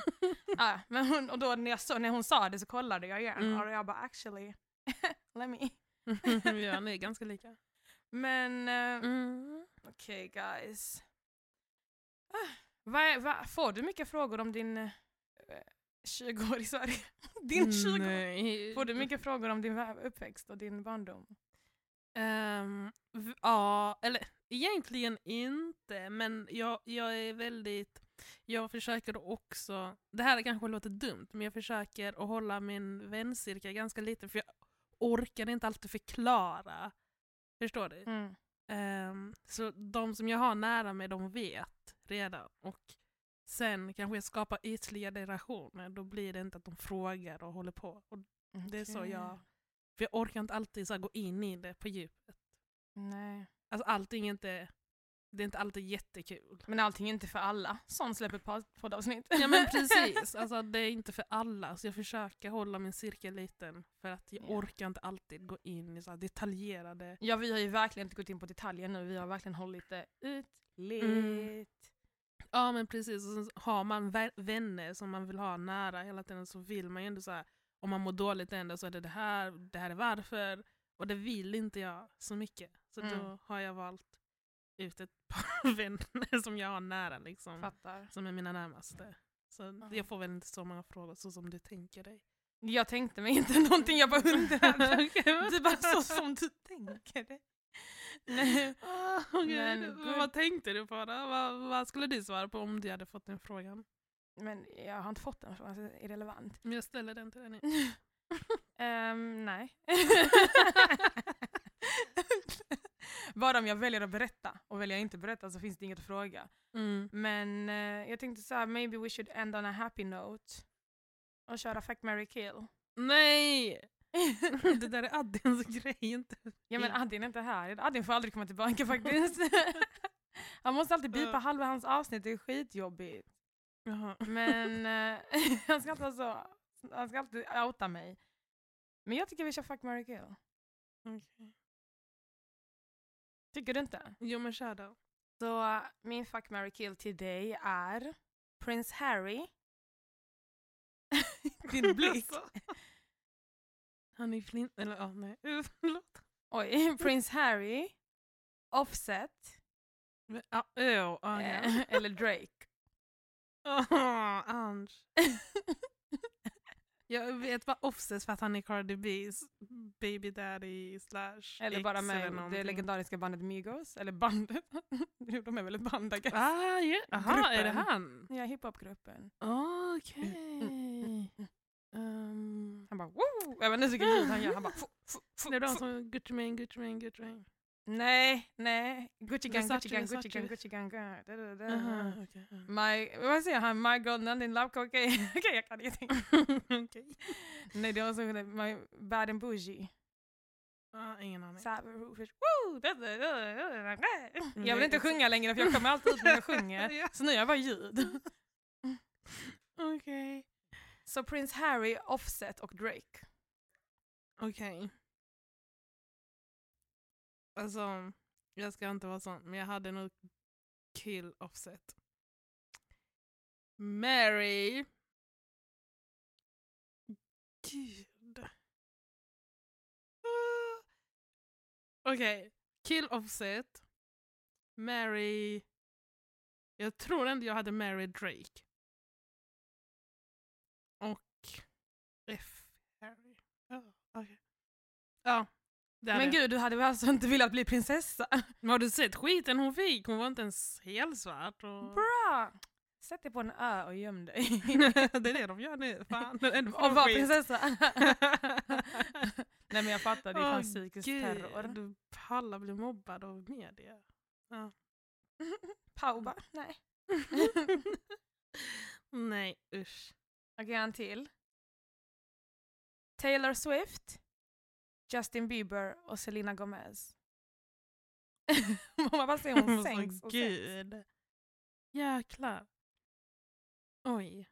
Ja, men hon, och då när, jag så, när hon sa det så kollade jag igen
Mm.
och jag bara actually, let me.
ja, ni är ganska lika.
Men eh,
Mm.
okej guys. Ah, vad vad- får du mycket frågor om din eh, 20 år i Sverige? Din 20 år? Får du mycket frågor om din vä- uppväxt och din barndom?
V- ja, eller egentligen inte, men jag, jag är väldigt... Jag försöker också, det här kanske låter dumt, men jag försöker att hålla min väncirkel ganska liten, för jag orkar inte alltid förklara. Förstår du?
Mm.
Ehm, så de som jag har nära mig, de vet redan. Och sen kanske jag skapar ytliga relationer, då blir det inte att de frågar och håller på. Och det är så jag... För jag orkar inte alltid så gå in i det på djupet.
Nej.
Alltså allting är inte... Det är inte alltid jättekul.
Men allting är inte för alla. Sån släpper poddavsnitt.
Ja men precis, alltså, det är inte för alla. Så jag försöker hålla min cirkel liten. För att jag
Ja.
orkar inte alltid gå in i så detaljerade...
Ja vi har ju verkligen inte gått in på detaljer nu, vi har verkligen hållit det ytligt.
Mm. Ja men precis, och sen har man vä- vänner som man vill ha nära hela tiden så vill man ju ändå så här, om man mår dåligt ändå så är det det här, det här är varför. Och det vill inte jag så mycket. Så
Mm.
då har jag valt ut ett par vänner som jag har nära liksom.
Fattar.
Som är mina närmaste. Så
Ja.
jag får väl inte så många frågor så som du tänker dig.
Jag tänkte mig inte någonting, jag bara undrade.
Okej.
Du bara så som du tänker det. Nej.
Ah, okej.
Men
Vad-
gud.
Vad tänkte du på då? Vad, vad skulle du svara på om du hade fått den frågan?
Men jag har inte fått den frågan, så det är irrelevant.
Men jag ställer den till dig nu.
Ehm, nej. Bara om jag väljer att berätta, och väljer jag inte att berätta så finns det inget att fråga.
Mm.
Men eh, jag tänkte så här, maybe we should end on a happy note. Och köra fuck, marry, kill.
Nej! det där är Addins grej, inte...
ja men Adin är inte här, Adin får aldrig komma tillbaka faktiskt. Han måste alltid bipa
Ja.
halva hans avsnitt, det är skitjobbigt.
Jaha.
Men eh, han ska alltid så, han ska alltid outa mig. Men jag tycker vi kör fuck, marry, kill.
Okej.
Tycker du inte?
Jo men kör då.
Så uh, min fuck, marry, kill till dig är Prince Harry. Din blick.
Alltså. Han är flint... Eller ja, nej. Uh, Förlåt.
Oj, Prince Harry, Offset
Men, ja,
eh,
ja.
eller Drake.
Ange. Jag vet bara Offset för att han är Cardi B's baby daddy slash
Eller bara med
eller
det legendariska bandet Migos. Eller bandet. De är väl ett band, I guess.
Ah, ja. Aha, är det
Gruppen.
han?
Ja, hiphopgruppen.
Okej.
Mm,
Ehm,
Han bara woo! Jag vet inte vilket ljud han gör. Han bara fu, fu, fu,
det är de som Gucci Mane, Gucci Mane, Gucci Mane.
Nej, nej. Gucci gang, Gucci gang, Gucci gang, Gucci gang. My, vad säger han? My god, none in love Okej, Okej, jag kan ingenting. Nej, det var så My bad and bougie.
Ah, ingen aning.
Jag vill inte sjunga längre för jag kommer alltid ut när jag sjunger. Så nu gör jag bara ljud.
Okej.
Så Prince Harry, Offset och Drake.
Okej. Alltså, jag ska inte vara sån, men jag hade nog kill offset. Mary. Gud. Ah. Okej, kill offset. Mary. Jag tror ändå jag hade Mary Drake. Och F. Harry. Ja, okej. Ja,
men gud, du hade väl alltså inte velat bli prinsessa?
Men har du sett skiten hon fick? Hon var inte ens helsvart. Och...
Bra! Sätt dig på en ö och göm dig.
det är det de gör nu. Fan.
och var prinsessa. Nej men jag fattar, det är fan psykisk
Gud,
terror.
Du pallar bli mobbad av media. Ja.
Pau bara, nej.
Nej, usch.
Okej, en till. Taylor Swift, Justin Bieber och Selena Gomez. Man bara ser hon sänks och sänks.
Gud. Jäklar. Oj.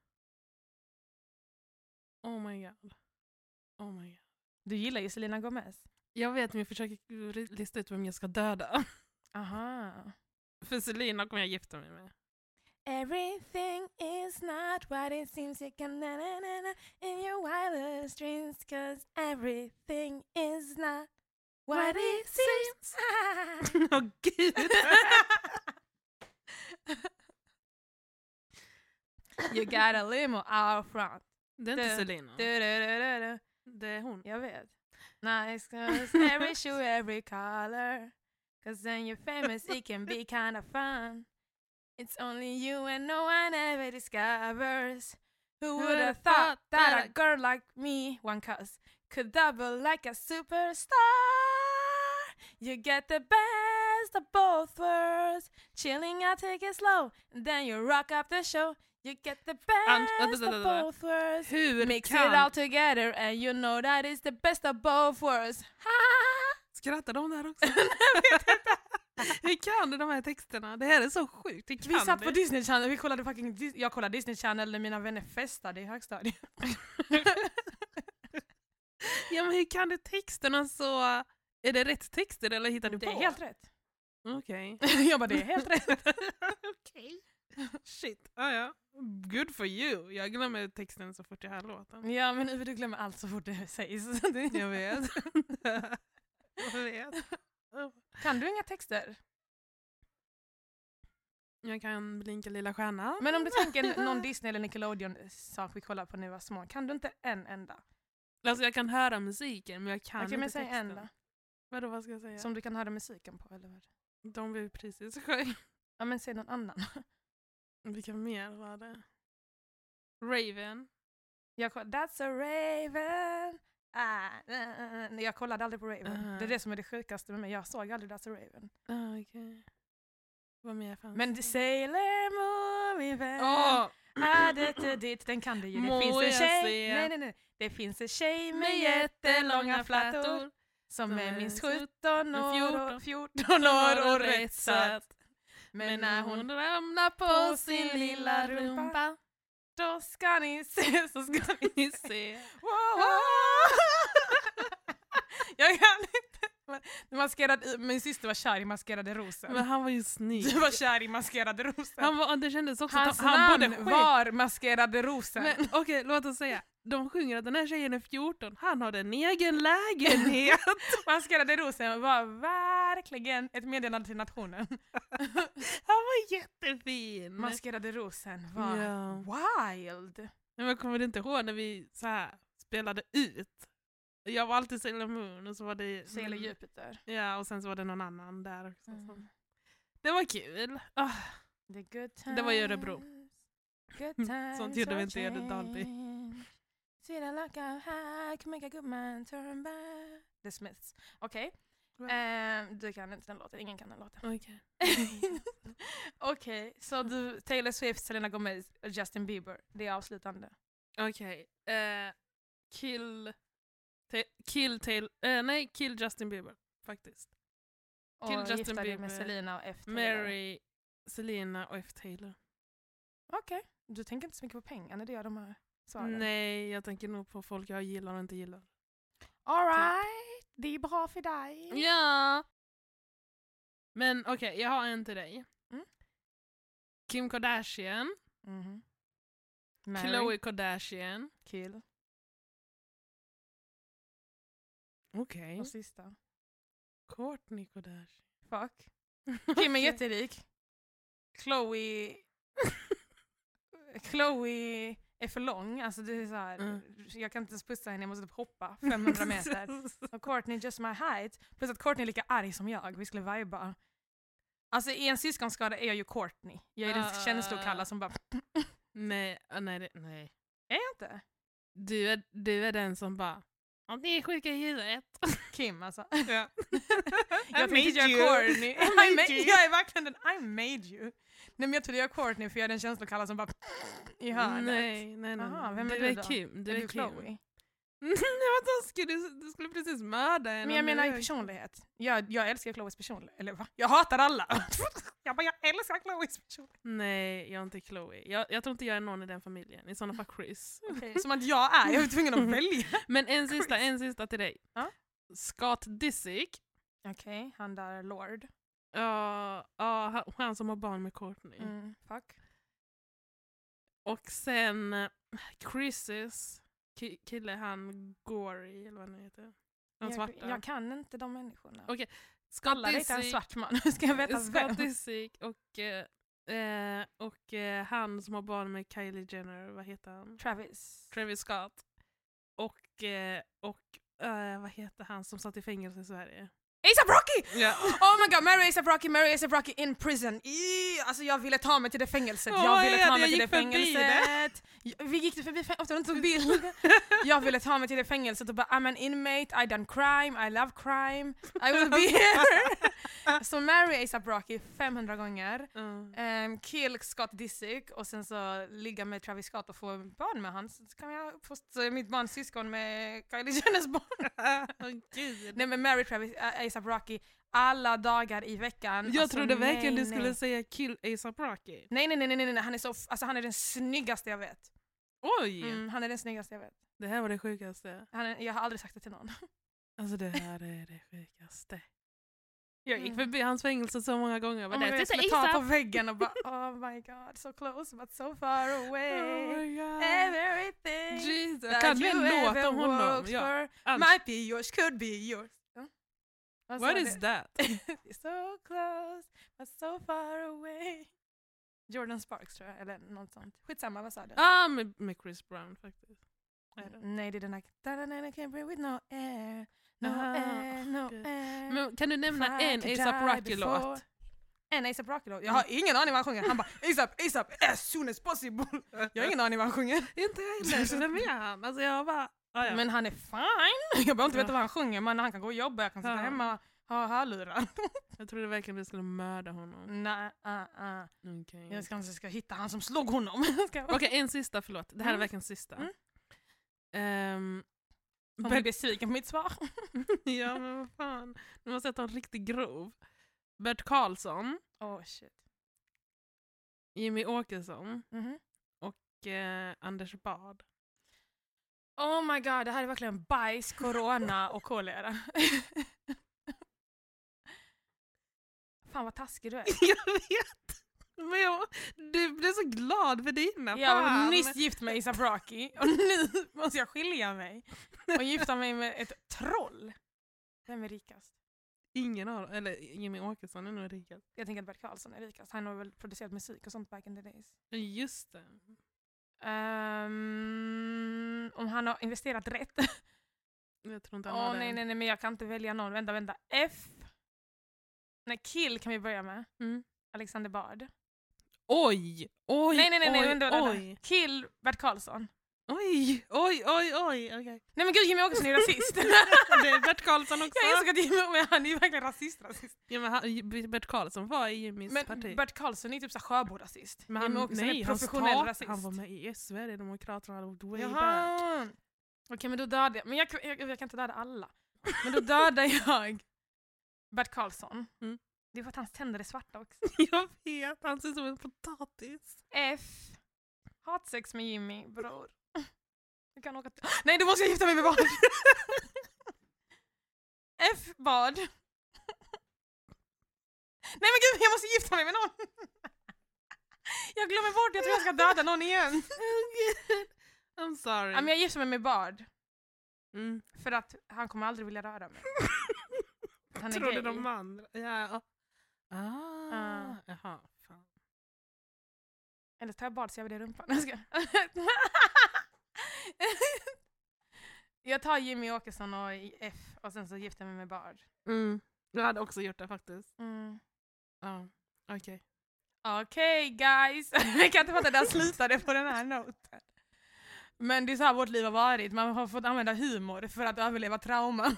Oh my god. Oh my god.
Du gillar ju Selena Gomez.
Jag vet men jag försöker lista ut vem jag ska döda.
Aha.
För Selina kommer jag gifta mig med.
Everything is not what it seems you can na na na na in your wildest dreams cause everything is not what it seems.
Åh gud!
you got a limo out front.
Det är inte
du.
Det är hon.
Jag vet. Nice cause every shoe, every color. Cause then you're famous, it can be kind of fun. It's only you and no one ever discovers. Who would have thought that a girl like me, one cuss, could double like a superstar? You get the best of both worlds. Chilling, I take it slow. And then you rock up the show. You get the
vänta,
best
vänta,
of
vänta.
both worlds.
Hur
Mix it all together and you know that is the best of both worlds.
Skrattar de där också? Hur kan du de här texterna? Det här är så sjukt.
Vi
kan
satt
du?
på Disney Channel, vi kollade fucking, Dis- jag kollade Disney Channel när mina vänner festade i högstadiet.
Ja men hur kan du texterna så... Är det rätt texter eller hittar du
Det
på?
är helt rätt.
Okej.
jag bara det är helt rätt.
Okej. Shit. Ah, ja. Good for you. Jag glömmer texten så fort jag hör låten.
Ja men Uwe du glömmer allt så fort det sägs.
Jag vet. jag vet.
Kan du inga texter?
Jag kan blinka lilla stjärna.
Men om du tänker någon Disney eller Nickelodeon-sak vi kollade på när vi var små, kan du inte en enda?
Alltså jag kan höra musiken men jag kan
Okej
inte
men säg
texten.
en då.
Vadå vad ska jag säga?
Som du kan höra musiken på eller vad?
De vi precis sjöng.
Ja men säg någon annan.
Vilka mer var det? Raven.
Jag koll- That's a raven. Ah, ah, ah. Jag kollade aldrig på Raven.
Ah.
Det är det som är det sjukaste med mig. Jag såg aldrig a Raven.
Ah, okej. Vad mer fanns
Men
det?
Sailor Moon, min vän. Ah, det, det, det, den kan du ju. Det
Må
finns en tjej. Nej, nej, nej. Det finns en tjej med jättelånga flätor. Som
Som
är minst
sjut-
17 år, och
14.
14 år och rätt söt. Men när hon
ramlar
på sin lilla rumpa, då ska ni se, så ska ni
se.
Wow, wow. Jag kan inte. Men- Maskerad, min syster var kär i maskerade rosen.
Men han var ju snygg.
Du var kär i maskerade rosen.
Han var, det kändes också
Hans
han
namn var maskerade rosen.
Okej, låt oss säga. De sjunger att den här tjejen är 14, han har en egen lägenhet.
maskerade rosen var verkligen ett meddelande till nationen.
Han var jättefin.
Maskerade rosen var
Ja.
wild.
Men jag kommer inte ihåg när vi så här spelade ut. Jag var alltid Sailor Moon och så var det...
Sailor Jupiter.
Ja, och sen så var det någon annan där också.
Mm.
Det var kul.
Times.
Det var i Örebro. Sånt gjorde vi inte i Dalby.
Look of high can make a good man turn back. The Smiths. Okej.
Va?
Eh, du kan inte den låten, ingen kan den låten.
Okej.
Okej, så du, Taylor Swift, Selena Gomez, Justin Bieber. Det är avslutande.
Okej. eh, kill... Kill Taylor... eh, nej, kill Justin Bieber. Faktiskt.
Och
Till Justin
dig med
Bieber,
Selena och F. Taylor.
Mary, Selena och F. Taylor.
Okej, du tänker inte så mycket på pengar när du gör de här svaren?
Nej, jag tänker nog på folk jag gillar och inte gillar.
Alright, det är bra för dig.
Ja! Men okej, jag har en till dig.
Mm.
Kim Kardashian.
Mary,
Khloe Kardashian.
kill.
Okej.
Och sista.
Kourtney Kardashian.
Fuck. Kim är jätterik. Chloe... Chloe är för lång. Alltså det är så här,
Mm.
Jag kan inte ens pussa henne, jag måste typ hoppa 500 meter. Och Courtney just my height. Plus att Courtney är lika arg som jag, vi skulle viba. Alltså i en syskonskada är jag ju Courtney. Jag är den
Ah.
känslokalla som bara...
nej, ah, nej, nej.
Är jag inte?
Du är, du är den som bara Ja, det är sjuka i huvudet.
Kim alltså.
Ja.
jag
I made you.
Courtney.
I made
jag är verkligen den I made you. Nej men jag trodde jag Courtney för jag är den känslokalla som bara i hörnet.
Nej, nej, nej.
Aha, vem är
du är
då?
Kim. Du
är
är,
du
Kim.
Chloe?
Nej vad taskigt, du, du skulle precis mörda henne.
Men jag menar i personlighet. Jag, jag älskar Chloes personlighet. Eller va? Jag hatar alla! jag bara, jag älskar Chloes personlighet.
Nej, jag är inte Chloe. Jag, jag tror inte jag är någon i den familjen. I sådana fall Chris.
Okej, Som att jag är, jag är tvungen att välja.
Men en sista,
Chris.
en sista till dig.
Ja?
Scott Disick.
Okej, han där Lord.
Ja, ja, han- som har barn med Courtney.
Mm, fuck.
Och sen Chris's ki- kille, han Gory, eller vad han heter.
Jag,
svarta.
jag kan inte de människorna.
Okej, Scott
Alla dejtar en svart man. Hur ska jag veta?
Scott Disick och, eh, eh, och eh, han som har barn med Kylie Jenner, vad heter han?
Travis.
Travis Scott. Och, eh, och eh, vad heter han som satt i fängelse i Sverige?
ASAP Rocky!
Ja.
Oh my god, Mary ASAP Rocky, Mary ASAP Rocky in prison. I, alltså jag ville ta mig till det fängelset, jag ville ta mig till det fängelset. Vi gick förbi fängelset, tog bild. jag ville ta mig till det fängelset och bara I'm an inmate, I done crime, I love crime, I will be here. Så Mary ASAP Rocky 500 gånger.
Mm.
Um, kill Scott Disick och sen så ligga med Travis Scott och få barn med han. Så kan jag uppfostra mitt barns syskon med Kylie Jenners barn.
Gud.
Nej men Mary Travis, äh, ASAP Rocky alla dagar i veckan.
Jag
Alltså,
trodde
nej,
verkligen du
nej.
skulle säga kill ASAP Rocky.
Nej nej nej nej, nej. Han, är så, alltså, han är den snyggaste jag vet.
Oj!
Mm, han är den snyggaste jag vet.
Det här var det sjukaste.
Han är, jag har aldrig sagt det till någon.
Alltså det här är det sjukaste. Jag gick
Mm.
förbi hans fängelse så många gånger.
Oh
Men
my God, jag skulle ta på väggen och bara oh my god, so close but so far away.
Oh my God.
Everything
Jesus.
that
Kan
you ever
om honom? Ja.
for might be yours, could be yours. Sa
What is that?
so close but so far away. Jordan Sparks tror jag, eller något sånt. Skitsamma, vad sa du?
ah, med, med Chris Brown faktiskt. I don't know.
Nej, det är den där... "Da-da-da-da, can't breathe with no air, no
Ah,
air, no
gud.
air.
Men kan du nämna en ASAP Rocky-låt?
before." En ASAP Rocky-låt? Jag har ingen aning vad han sjunger. Han bara ASAP, ASAP, as soon as possible. Jag har ingen aning vad han sjunger.
Inte jag heller. Vem är han? Alltså jag bara... Ah, ja.
Men han är fine. Jag behöver inte
Ja.
veta vad han sjunger, men han kan gå och jobba, jag kan sitta
Ja.
hemma och ha hörlurar.
Jag trodde verkligen vi skulle mörda honom.
Nej, uh, uh.
Okej,
jag kanske ska hitta han som slog honom. Ska
Okej, en sista, förlåt. Det här är
Mm.
verkligen sista.
Mm. Om
Bert-
du besviken på mitt svar.
ja, men vad fan. Nu måste jag ta en riktigt grov. Bert Karlsson,
Oh shit.
Jimmy Åkesson
Mhm.
och eh, Anders Bard.
Oh my god, det här är verkligen bajs, corona och kolera. Fan vad taskig du är.
jag vet! Men jag, du blev så glad för dina.
Jag
fan.
nyss gift med ASAP Rocky och nu måste jag skilja mig och gifta mig med ett troll. Vem är rikast?
Ingen av eller Jimmy Åkesson är nog rikast.
Jag tänker att Bert Karlsson är rikast. Han har väl producerat musik och sånt back in the days.
Just det.
Ehm, om han har investerat rätt.
Jag tror inte han har
nej,
det.
nej, nej, men jag kan inte välja någon. Vänta, vänta. F. Nej, Kill kan vi börja med.
Mm.
Alexander Bard.
Oj! Oj!
nej, nej, nej, nej,
oj,
vänta, vänta.
oj.
Kill Bert Karlsson.
Oj, oj, oj, oj. okej.
Nej men gud, Jimmy Åkesson är rasist.
Det är Bert Karlsson också.
jag insåg att Jimmy, men han är ju verkligen rasist, rasist.
Ja, men han, Bert Karlsson var i Jimmys
Men
parti.
Bert Karlsson är typ så Sjöbo-rasist.
men han,
Åkesson
nej,
är
han
professionell
start-
rasist.
Han var med i Sverigedemokraterna way back.
Jaha! Okej men då dödar jag, men jag, jag, jag kan inte döda alla. Men då dödar jag Bert Karlsson.
Mm.
Det är för att hans tänder är svarta också.
Jag vet, han ser ut som en potatis.
F. Hatsex med Jimmy, bror. Jag kan åka till... Nej, då måste jag gifta mig med Bard! F. Bard. Nej men gud, jag måste gifta mig med någon! Jag glömmer bort, jag tror jag ska döda någon igen.
I'm sorry.
Ja, men jag gifter mig med Bard,
mm.
för att han kommer aldrig vilja röra mig. Han är
Trodde
gay.
de andra. Ja. Ah,
Ah.
jaha.
Eller tar jag Bard så jag i rumpan. Jag, ska. jag tar Jimmy Åkesson och F och sen så gifter jag mig med Bard.
Mm. Jag hade också gjort det faktiskt.
Mm.
Ja, okej.
Okej guys, jag kan inte fatta att det slutade på den här noten. Men det är så här vårt liv har varit, man har fått använda humor för att överleva trauma.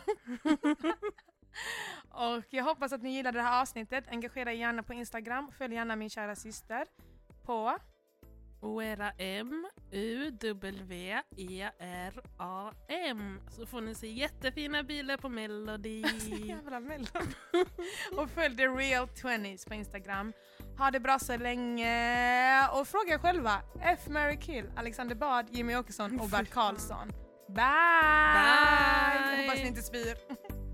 och jag hoppas att ni gillade det här avsnittet, engagera er gärna på Instagram, följ gärna min kära syster på
Oera M, U, W, E, R, A, M. Så får ni se jättefina bilder på Melody.
Jävla mellon. och följ The Real 20s på Instagram. Ha det bra så länge och fråga er själva. F, Mary Kill, Alexander Bard, Jimmy Åkesson och Bert. Karlsson. Bye!
Bye!
Jag hoppas ni inte spyr.